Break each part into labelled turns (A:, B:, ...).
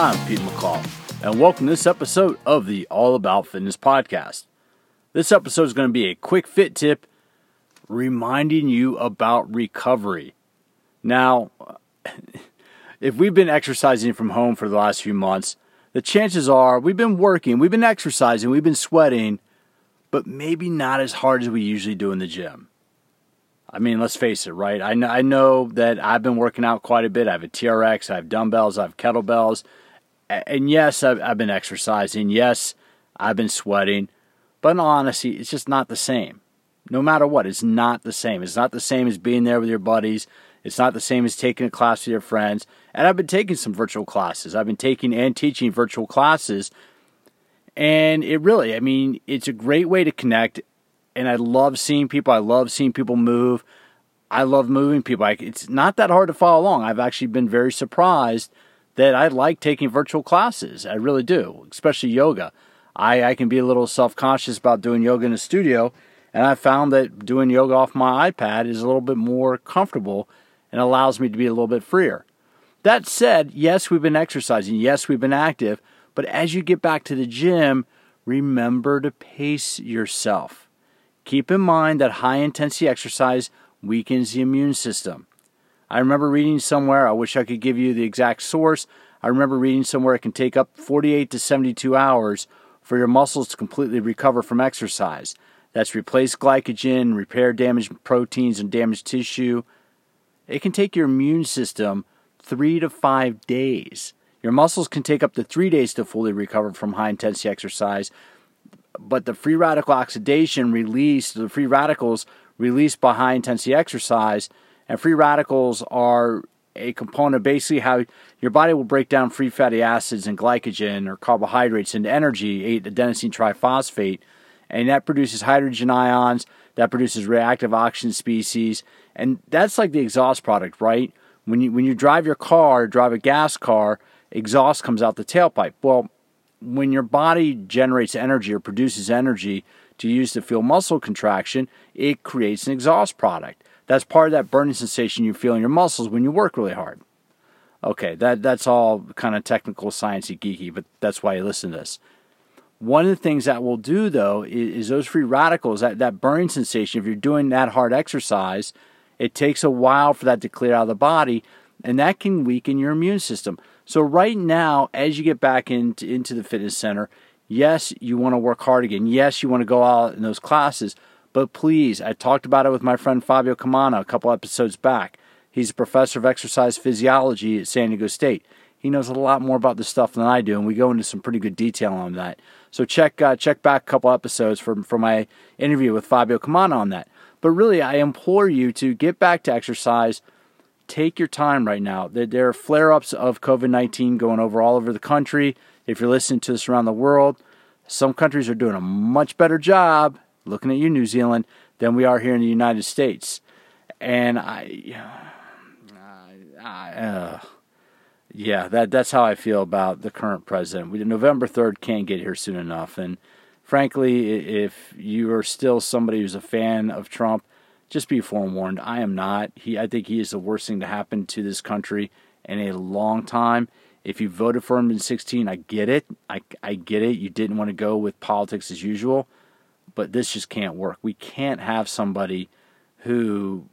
A: I'm Pete McCall, and welcome to this episode of the All About Fitness podcast. This episode is going to be a quick fit tip reminding you about recovery. Now, if we've been exercising from home for the last few months, the chances are we've been working, we've been exercising, we've been sweating, but maybe not as hard as we usually do in the gym. I mean, let's face it, right? I know, I know that I've been working out quite a bit. I have a TRX, I have dumbbells, I have kettlebells. And yes, I've, I've been exercising. Yes, I've been sweating. But in all honesty, it's just not the same. No matter what, it's not the same. It's not the same as being there with your buddies. It's not the same as taking a class with your friends. And I've been taking some virtual classes. I've been taking and teaching virtual classes. And it really, I mean, it's a great way to connect and I love seeing people. I love seeing people move. I love moving people. It's not that hard to follow along. I've actually been very surprised that I like taking virtual classes. I really do, especially yoga. I, I can be a little self conscious about doing yoga in a studio, and I found that doing yoga off my iPad is a little bit more comfortable and allows me to be a little bit freer. That said, yes, we've been exercising. Yes, we've been active. But as you get back to the gym, remember to pace yourself. Keep in mind that high intensity exercise weakens the immune system. I remember reading somewhere, I wish I could give you the exact source. I remember reading somewhere it can take up 48 to 72 hours for your muscles to completely recover from exercise. That's replace glycogen, repair damaged proteins and damaged tissue. It can take your immune system three to five days. Your muscles can take up to three days to fully recover from high intensity exercise, but the free radical oxidation released, the free radicals released by high intensity exercise, and free radicals are a component basically how your body will break down free fatty acids and glycogen or carbohydrates into energy, adenosine triphosphate, and that produces hydrogen ions, that produces reactive oxygen species, and that's like the exhaust product, right? When you when you drive your car, drive a gas car, exhaust comes out the tailpipe. Well, when your body generates energy or produces energy to use to feel muscle contraction, it creates an exhaust product. That's part of that burning sensation you feel in your muscles when you work really hard. Okay, that, that's all kind of technical, sciencey, geeky, but that's why you listen to this. One of the things that will do though is, is those free radicals, that, that burning sensation, if you're doing that hard exercise, it takes a while for that to clear out of the body, and that can weaken your immune system. So right now, as you get back into, into the fitness center, yes, you want to work hard again. Yes, you want to go out in those classes. But please, I talked about it with my friend Fabio Comana a couple episodes back. He's a professor of exercise physiology at San Diego State. He knows a lot more about this stuff than I do, and we go into some pretty good detail on that. So check uh, check back a couple episodes for, for my interview with Fabio Comana on that. But really, I implore you to get back to exercise – take your time right now. There are flare ups of COVID 19 going over all over the country. If you're listening to this around the world, some countries are doing a much better job, looking at you, New Zealand, than we are here in the United States. And I, I uh, yeah, that that's how I feel about the current president. We, November 3rd can't get here soon enough. And frankly, if you are still somebody who's a fan of Trump, just be forewarned. I am not. He, I think he is the worst thing to happen to this country in a long time. If you voted for him in 16, I get it. I, I get it. You didn't want to go with politics as usual, but this just can't work. We can't have somebody who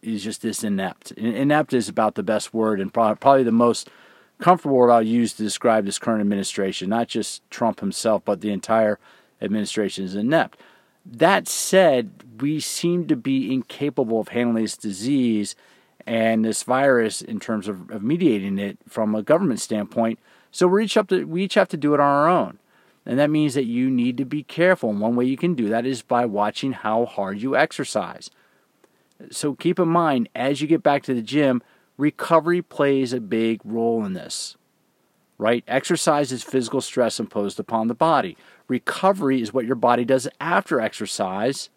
A: is just this inept. Inept is about the best word and probably the most comfortable word I'll use to describe this current administration. Not just Trump himself, but the entire administration is inept. That said, we seem to be incapable of handling this disease and this virus in terms of, of mediating it from a government standpoint. So we each have to we each have to do it on our own. And that means that you need to be careful. And one way you can do that is by watching how hard you exercise. So keep in mind, as you get back to the gym, recovery plays a big role in this. Right? Exercise is physical stress imposed upon the body. Recovery is what your body does after exercise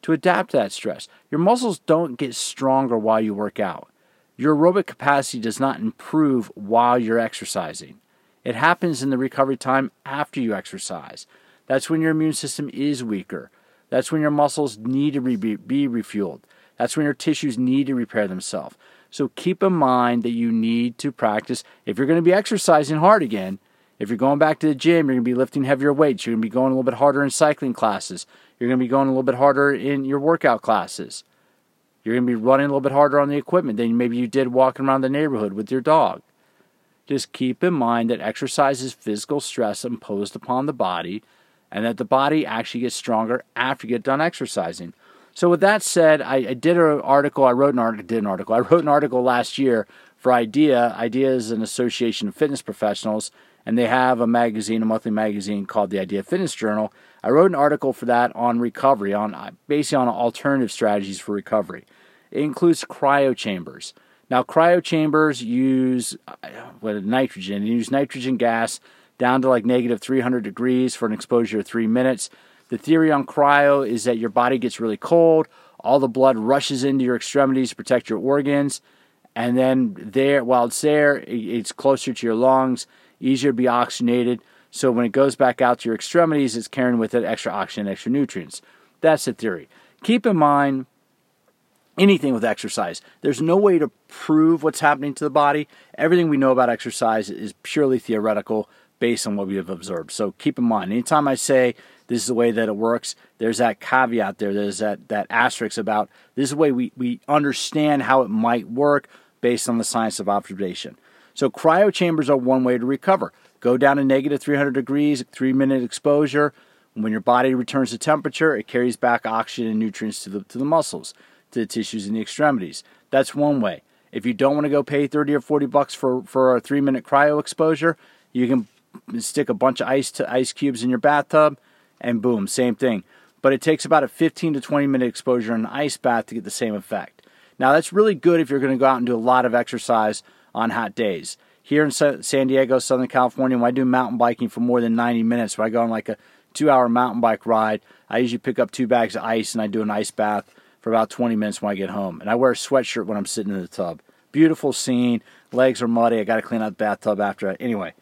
A: to adapt to that stress. Your muscles don't get stronger while you work out. Your aerobic capacity does not improve while you're exercising. It happens in the recovery time after you exercise. That's when your immune system is weaker. That's when your muscles need to be, be refueled. That's when your tissues need to repair themselves. So keep in mind that you need to practice. If you're going to be exercising hard again, if you're going back to the gym, you're going to be lifting heavier weights. You're going to be going a little bit harder in cycling classes. You're going to be going a little bit harder in your workout classes. You're going to be running a little bit harder on the equipment than maybe you did walking around the neighborhood with your dog. Just keep in mind that exercise is physical stress imposed upon the body and that the body actually gets stronger after you get done exercising. So, with that said, I, I did an article, I wrote an article, did an article, I wrote an article last year for IDEA. IDEA is an association of fitness professionals, and they have a magazine, a monthly magazine called the IDEA Fitness Journal. I wrote an article for that on recovery, on basically on alternative strategies for recovery. It includes cryo chambers. Now, cryo chambers use uh, what nitrogen. They use nitrogen gas down to like negative 300 degrees for an exposure of three minutes. The theory on cryo is that your body gets really cold, all the blood rushes into your extremities to protect your organs, and then there, while it's there, it's closer to your lungs, easier to be oxygenated. So when it goes back out to your extremities, it's carrying with it extra oxygen, extra nutrients. That's the theory. Keep in mind anything with exercise. There's no way to prove what's happening to the body. Everything we know about exercise is purely theoretical based on what we have observed. So keep in mind, anytime I say this is the way that it works, there's that caveat there, there's that, that asterisk about this is the way we, we understand how it might work based on the science of observation. So cryo chambers are one way to recover. Go down to negative 300 degrees, three minute exposure. When your body returns to temperature, it carries back oxygen and nutrients to the, to the muscles, to the tissues in the extremities. That's one way. If you don't want to go pay 30 or 40 bucks for, for a three minute cryo exposure, you can stick a bunch of ice to ice cubes in your bathtub, and boom, same thing. But it takes about a 15 to 20 minute exposure in an ice bath to get the same effect. Now that's really good if you're going to go out and do a lot of exercise on hot days. Here in San Diego, Southern California, when I do mountain biking for more than 90 minutes, when I go on like a two hour mountain bike ride, I usually pick up two bags of ice and I do an ice bath for about 20 minutes when I get home. And I wear a sweatshirt when I'm sitting in the tub. Beautiful scene. Legs are muddy. I got to clean out the bathtub after. Anyway,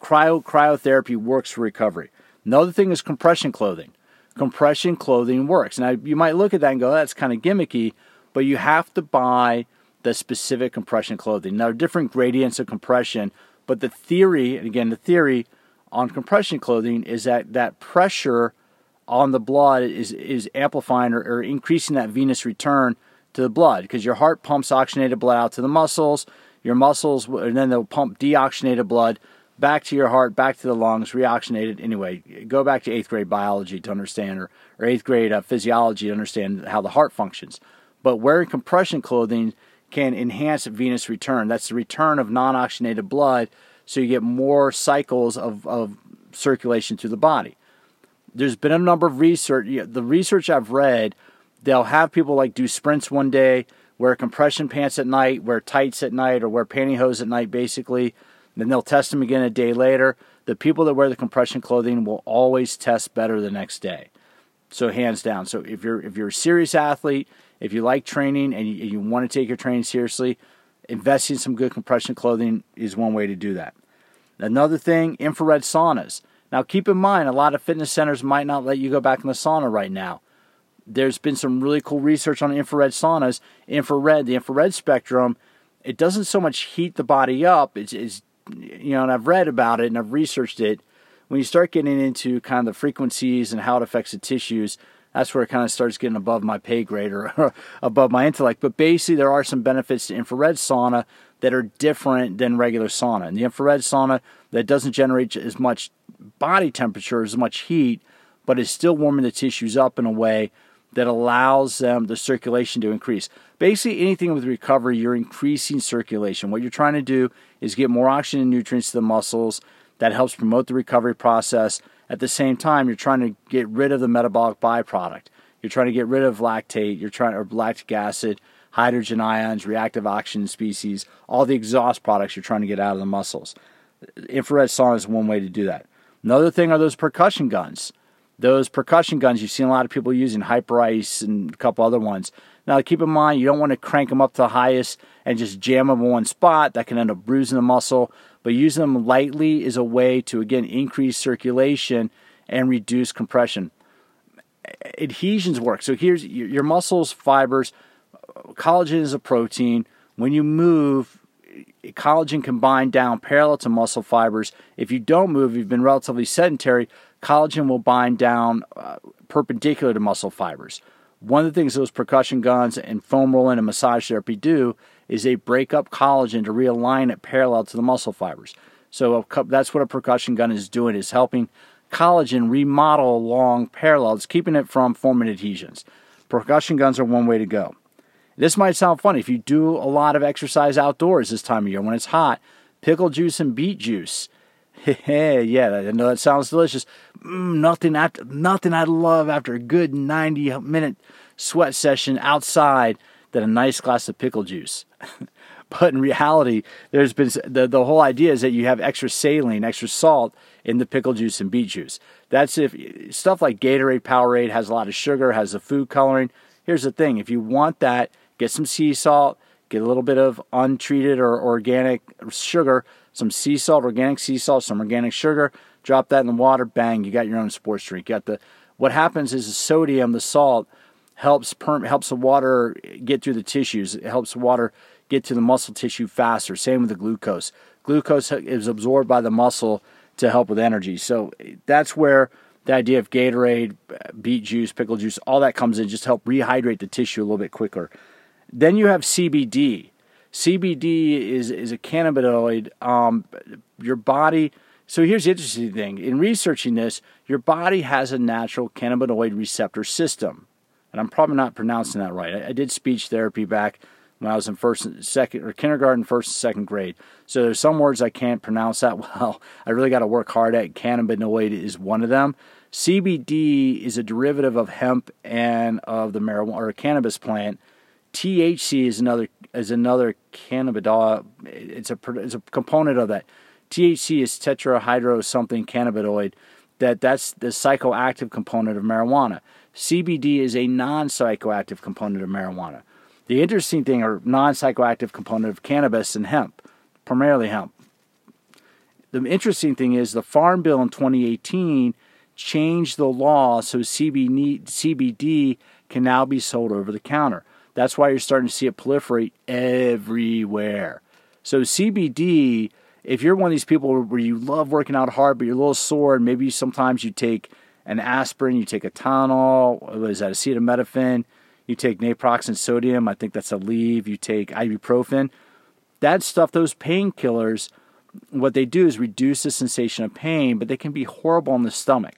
A: cryo cryotherapy works for recovery. Another thing is compression clothing. Compression clothing works. Now you might look at that and go, that's kind of gimmicky, but you have to buy the specific compression clothing. Now there are different gradients of compression, but the theory, and again the theory on compression clothing is that that pressure on the blood is is amplifying or, or increasing that venous return to the blood because your heart pumps oxygenated blood out to the muscles. Your muscles, and then they'll pump deoxygenated blood back to your heart, back to the lungs, reoxygenated. Anyway, go back to eighth grade biology to understand, or, or eighth grade uh, physiology to understand how the heart functions. But wearing compression clothing can enhance venous return. That's the return of non oxygenated blood, so you get more cycles of, of circulation through the body. There's been a number of research, the research I've read, they'll have people like do sprints one day, wear compression pants at night, wear tights at night, or wear pantyhose at night, basically then they'll test them again a day later. The people that wear the compression clothing will always test better the next day. So hands down. So if you're if you're a serious athlete, if you like training and you, you want to take your training seriously, investing in some good compression clothing is one way to do that. Another thing, infrared saunas. Now keep in mind, a lot of fitness centers might not let you go back in the sauna right now. There's been some really cool research on infrared saunas. Infrared, the infrared spectrum, it doesn't so much heat the body up, it's, it's you know, and I've read about it and I've researched it. When you start getting into kind of the frequencies and how it affects the tissues, that's where it kind of starts getting above my pay grade or above my intellect. But basically, there are some benefits to infrared sauna that are different than regular sauna. And the infrared sauna that doesn't generate as much body temperature, as much heat, but is still warming the tissues up in a way that allows them the circulation to increase. Basically, anything with recovery, you're increasing circulation. What you're trying to do is get more oxygen and nutrients to the muscles. That helps promote the recovery process. At the same time, you're trying to get rid of the metabolic byproduct. You're trying to get rid of lactate. You're trying or lactic acid, hydrogen ions, reactive oxygen species, all the exhaust products you're trying to get out of the muscles. Infrared sauna is one way to do that. Another thing are those percussion guns those percussion guns you've seen a lot of people using, Hyperice and a couple other ones. Now, keep in mind, you don't want to crank them up to the highest and just jam them in one spot. That can end up bruising the muscle. But using them lightly is a way to, again, increase circulation and reduce compression. Adhesions work. So here's your muscles, fibers. Collagen is a protein. When you move, collagen can bind down parallel to muscle fibers. If you don't move, you've been relatively sedentary, collagen will bind down uh, perpendicular to muscle fibers. One of the things those percussion guns and foam rolling and massage therapy do is they break up collagen to realign it parallel to the muscle fibers. So that's what a percussion gun is doing is helping collagen remodel along parallels, keeping it from forming adhesions. Percussion guns are one way to go. This might sound funny if you do a lot of exercise outdoors this time of year when it's hot. Pickle juice and beet juice. yeah, I know that sounds delicious. Mm, nothing after nothing I love after a good 90 minute sweat session outside than a nice glass of pickle juice. but in reality, there's been the, the whole idea is that you have extra saline, extra salt in the pickle juice and beet juice. That's if stuff like Gatorade, Powerade has a lot of sugar, has the food coloring. Here's the thing: if you want that, get some sea salt, get a little bit of untreated or organic sugar, some sea salt, organic sea salt, some organic sugar. Drop that in the water. Bang! You got your own sports drink. You got the. What happens is the sodium, the salt, helps perm- helps the water get through the tissues. It helps water get to the muscle tissue faster. Same with the glucose. Glucose is absorbed by the muscle to help with energy. So that's where the idea of Gatorade, beet juice, pickle juice, all that comes in, just help rehydrate the tissue a little bit quicker. Then you have CBD. CBD is, is a cannabinoid. Um, your body, so here's the interesting thing. In researching this, your body has a natural cannabinoid receptor system. And I'm probably not pronouncing that right. I, I did speech therapy back when I was in first and second or kindergarten, first and second grade. So there's some words I can't pronounce that well. I really got to work hard at. Cannabinoid is one of them. CBD is a derivative of hemp and of the marijuana or cannabis plant. THC is another is another cannabinoid. It's a it's a component of that. THC is tetrahydro something cannabinoid. That that's the psychoactive component of marijuana. CBD is a non-psychoactive component of marijuana. The interesting thing are non-psychoactive component of cannabis and hemp, primarily hemp. The interesting thing is the Farm Bill in 2018 changed the law so CBD can now be sold over the counter. That's why you're starting to see it proliferate everywhere. So CBD, if you're one of these people where you love working out hard, but you're a little sore, and maybe sometimes you take an aspirin, you take a Tylenol, is that, acetaminophen, you take naproxen sodium, I think that's Aleve, you take ibuprofen. That stuff, those painkillers, what they do is reduce the sensation of pain, but they can be horrible on the stomach.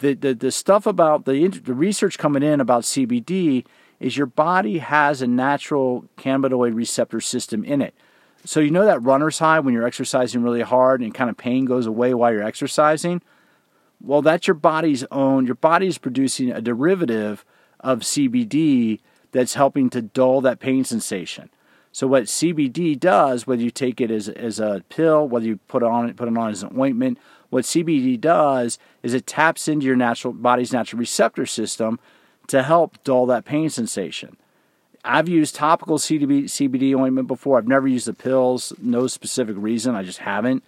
A: The, the, the stuff about the, the research coming in about CBD is your body has a natural cannabinoid receptor system in it. So you know that runner's high when you're exercising really hard and kind of pain goes away while you're exercising? Well, that's your body's own. Your body is producing a derivative of CBD that's helping to dull that pain sensation. So what CBD does, whether you take it as, as a pill, whether you put it on put it on as an ointment, what CBD does is it taps into your natural body's natural receptor system to help dull that pain sensation. I've used topical CBD, CBD ointment before. I've never used the pills, no specific reason. I just haven't.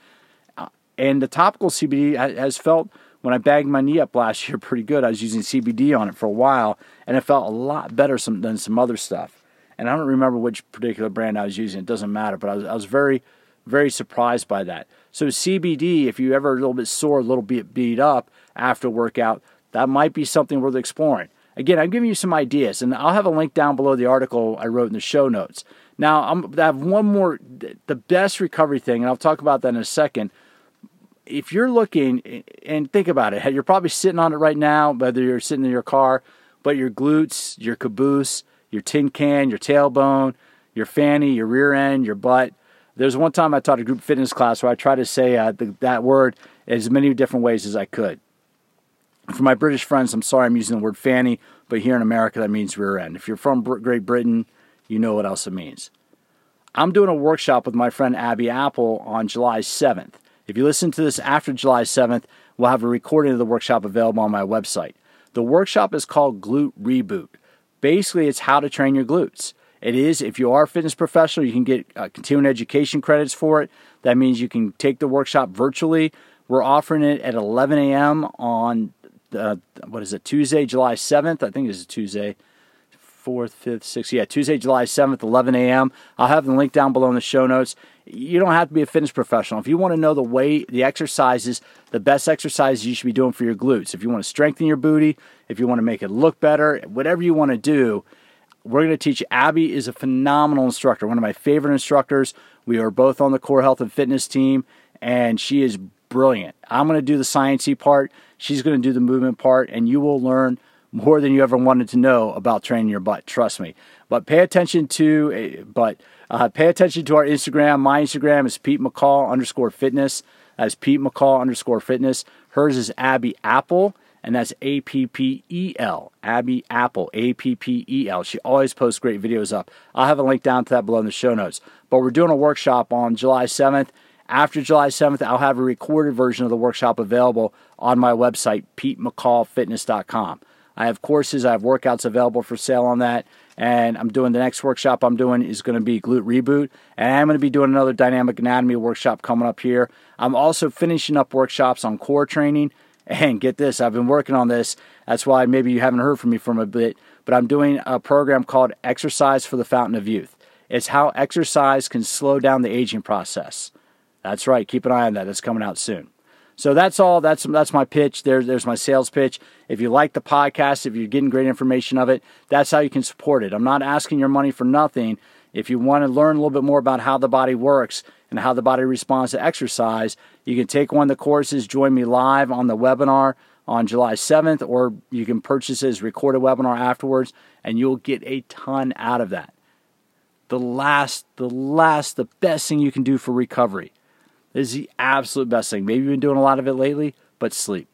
A: Uh, and the topical CBD has felt when I bagged my knee up last year pretty good. I was using CBD on it for a while, and it felt a lot better some, than some other stuff. And I don't remember which particular brand I was using. It doesn't matter, but I was, I was very, very surprised by that. So CBD, if you ever a little bit sore, a little bit beat up after workout, that might be something worth exploring. Again, I'm giving you some ideas, and I'll have a link down below the article I wrote in the show notes. Now, I'm, I have one more, the best recovery thing, and I'll talk about that in a second if you're looking and think about it, you're probably sitting on it right now, whether you're sitting in your car, but your glutes, your caboose, your tin can, your tailbone, your fanny, your rear end, your butt. There's one time I taught a group fitness class where I tried to say uh, the, that word as many different ways as I could. For my British friends, I'm sorry I'm using the word fanny, but here in America that means rear end. If you're from Great Britain, you know what else it means. I'm doing a workshop with my friend Abby Appel on July 7th. If you listen to this after July 7th, we'll have a recording of the workshop available on my website. The workshop is called Glute Reboot. Basically, it's how to train your glutes. It is, if you are a fitness professional, you can get uh, continuing education credits for it. That means you can take the workshop virtually. We're offering it at 11 a.m. on, uh, what is it, Tuesday, July 7th? I think it's Tuesday. 4th, 5th, 6th. Yeah, Tuesday, July 7th, 11 a.m. I'll have the link down below in the show notes. You don't have to be a fitness professional. If you want to know the way, the exercises, the best exercises you should be doing for your glutes, if you want to strengthen your booty, if you want to make it look better, whatever you want to do, we're going to teach. Abby is a phenomenal instructor, one of my favorite instructors. We are both on the core health and fitness team, and she is brilliant. I'm going to do the sciencey part. She's going to do the movement part, and you will learn more than you ever wanted to know about training your butt. Trust me. But pay attention to, eh, but uh, pay attention to our Instagram. My Instagram is Pete McCall underscore fitness. That's Pete McCall underscore fitness. Hers is Abby Appel, and that's A P P E L. Abby Appel, A P P E L. She always posts great videos up. I'll have a link down to that below in the show notes. But we're doing a workshop on July 7th. After July 7th, I'll have a recorded version of the workshop available on my website, PeteMcCallFitness.com. I have courses, I have workouts available for sale on that. And I'm doing the next workshop I'm doing is going to be glute reboot. And I'm going to be doing another dynamic anatomy workshop coming up here. I'm also finishing up workshops on core training. And get this, I've been working on this. That's why maybe you haven't heard from me from a bit. But I'm doing a program called Exercise for the Fountain of Youth. It's how exercise can slow down the aging process. That's right. Keep an eye on that. It's coming out soon. So that's all. That's that's my pitch. There's there's my sales pitch. If you like the podcast, if you're getting great information of it, that's how you can support it. I'm not asking your money for nothing. If you want to learn a little bit more about how the body works and how the body responds to exercise, you can take one of the courses, join me live on the webinar on July 7th, or you can purchase his recorded webinar afterwards, and you'll get a ton out of that. The last, the last, the best thing you can do for recovery is the absolute best thing. Maybe you've been doing a lot of it lately, but sleep.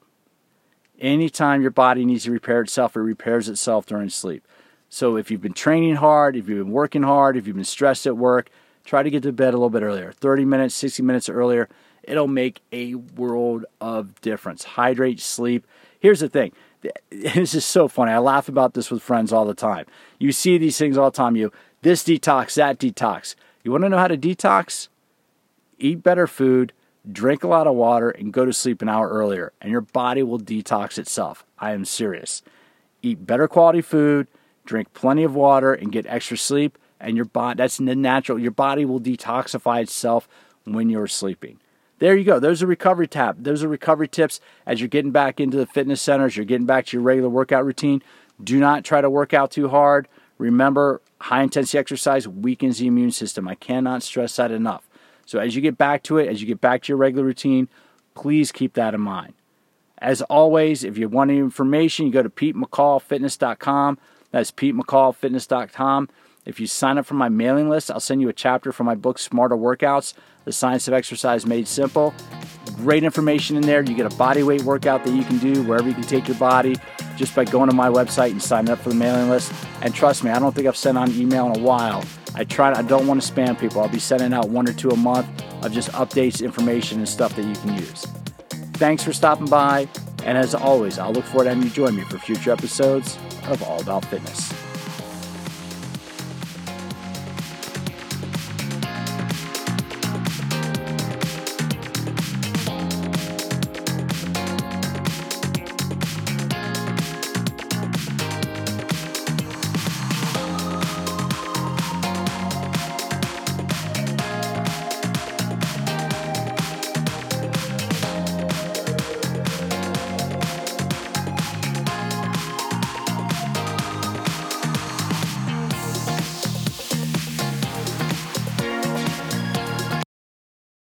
A: Anytime your body needs to repair itself, it repairs itself during sleep. So if you've been training hard, if you've been working hard, if you've been stressed at work, try to get to bed a little bit earlier 30 minutes, 60 minutes earlier. It'll make a world of difference. Hydrate, sleep. Here's the thing this is so funny. I laugh about this with friends all the time. You see these things all the time. You this detox, that detox. You want to know how to detox? Eat better food, drink a lot of water, and go to sleep an hour earlier, and your body will detox itself. I am serious. Eat better quality food, drink plenty of water, and get extra sleep, and your body that's natural. Your body will detoxify itself when you're sleeping. There you go. Those are recovery tap. Those are recovery tips as you're getting back into the fitness centers, you're getting back to your regular workout routine. Do not try to work out too hard. Remember, high intensity exercise weakens the immune system. I cannot stress that enough. So as you get back to it, as you get back to your regular routine, please keep that in mind. As always, if you want any information, you go to PeteMcCallFitness.com. That's PeteMcCallFitness.com. If you sign up for my mailing list, I'll send you a chapter from my book, Smarter Workouts The Science of Exercise Made Simple. Great information in there. You get a body weight workout that you can do wherever you can take your body just by going to my website and signing up for the mailing list. And trust me, I don't think I've sent on email in a while I try. I don't want to spam people. I'll be sending out one or two a month of just updates, information, and stuff that you can use. Thanks for stopping by, and as always, I'll look forward to having you join me for future episodes of All About Fitness.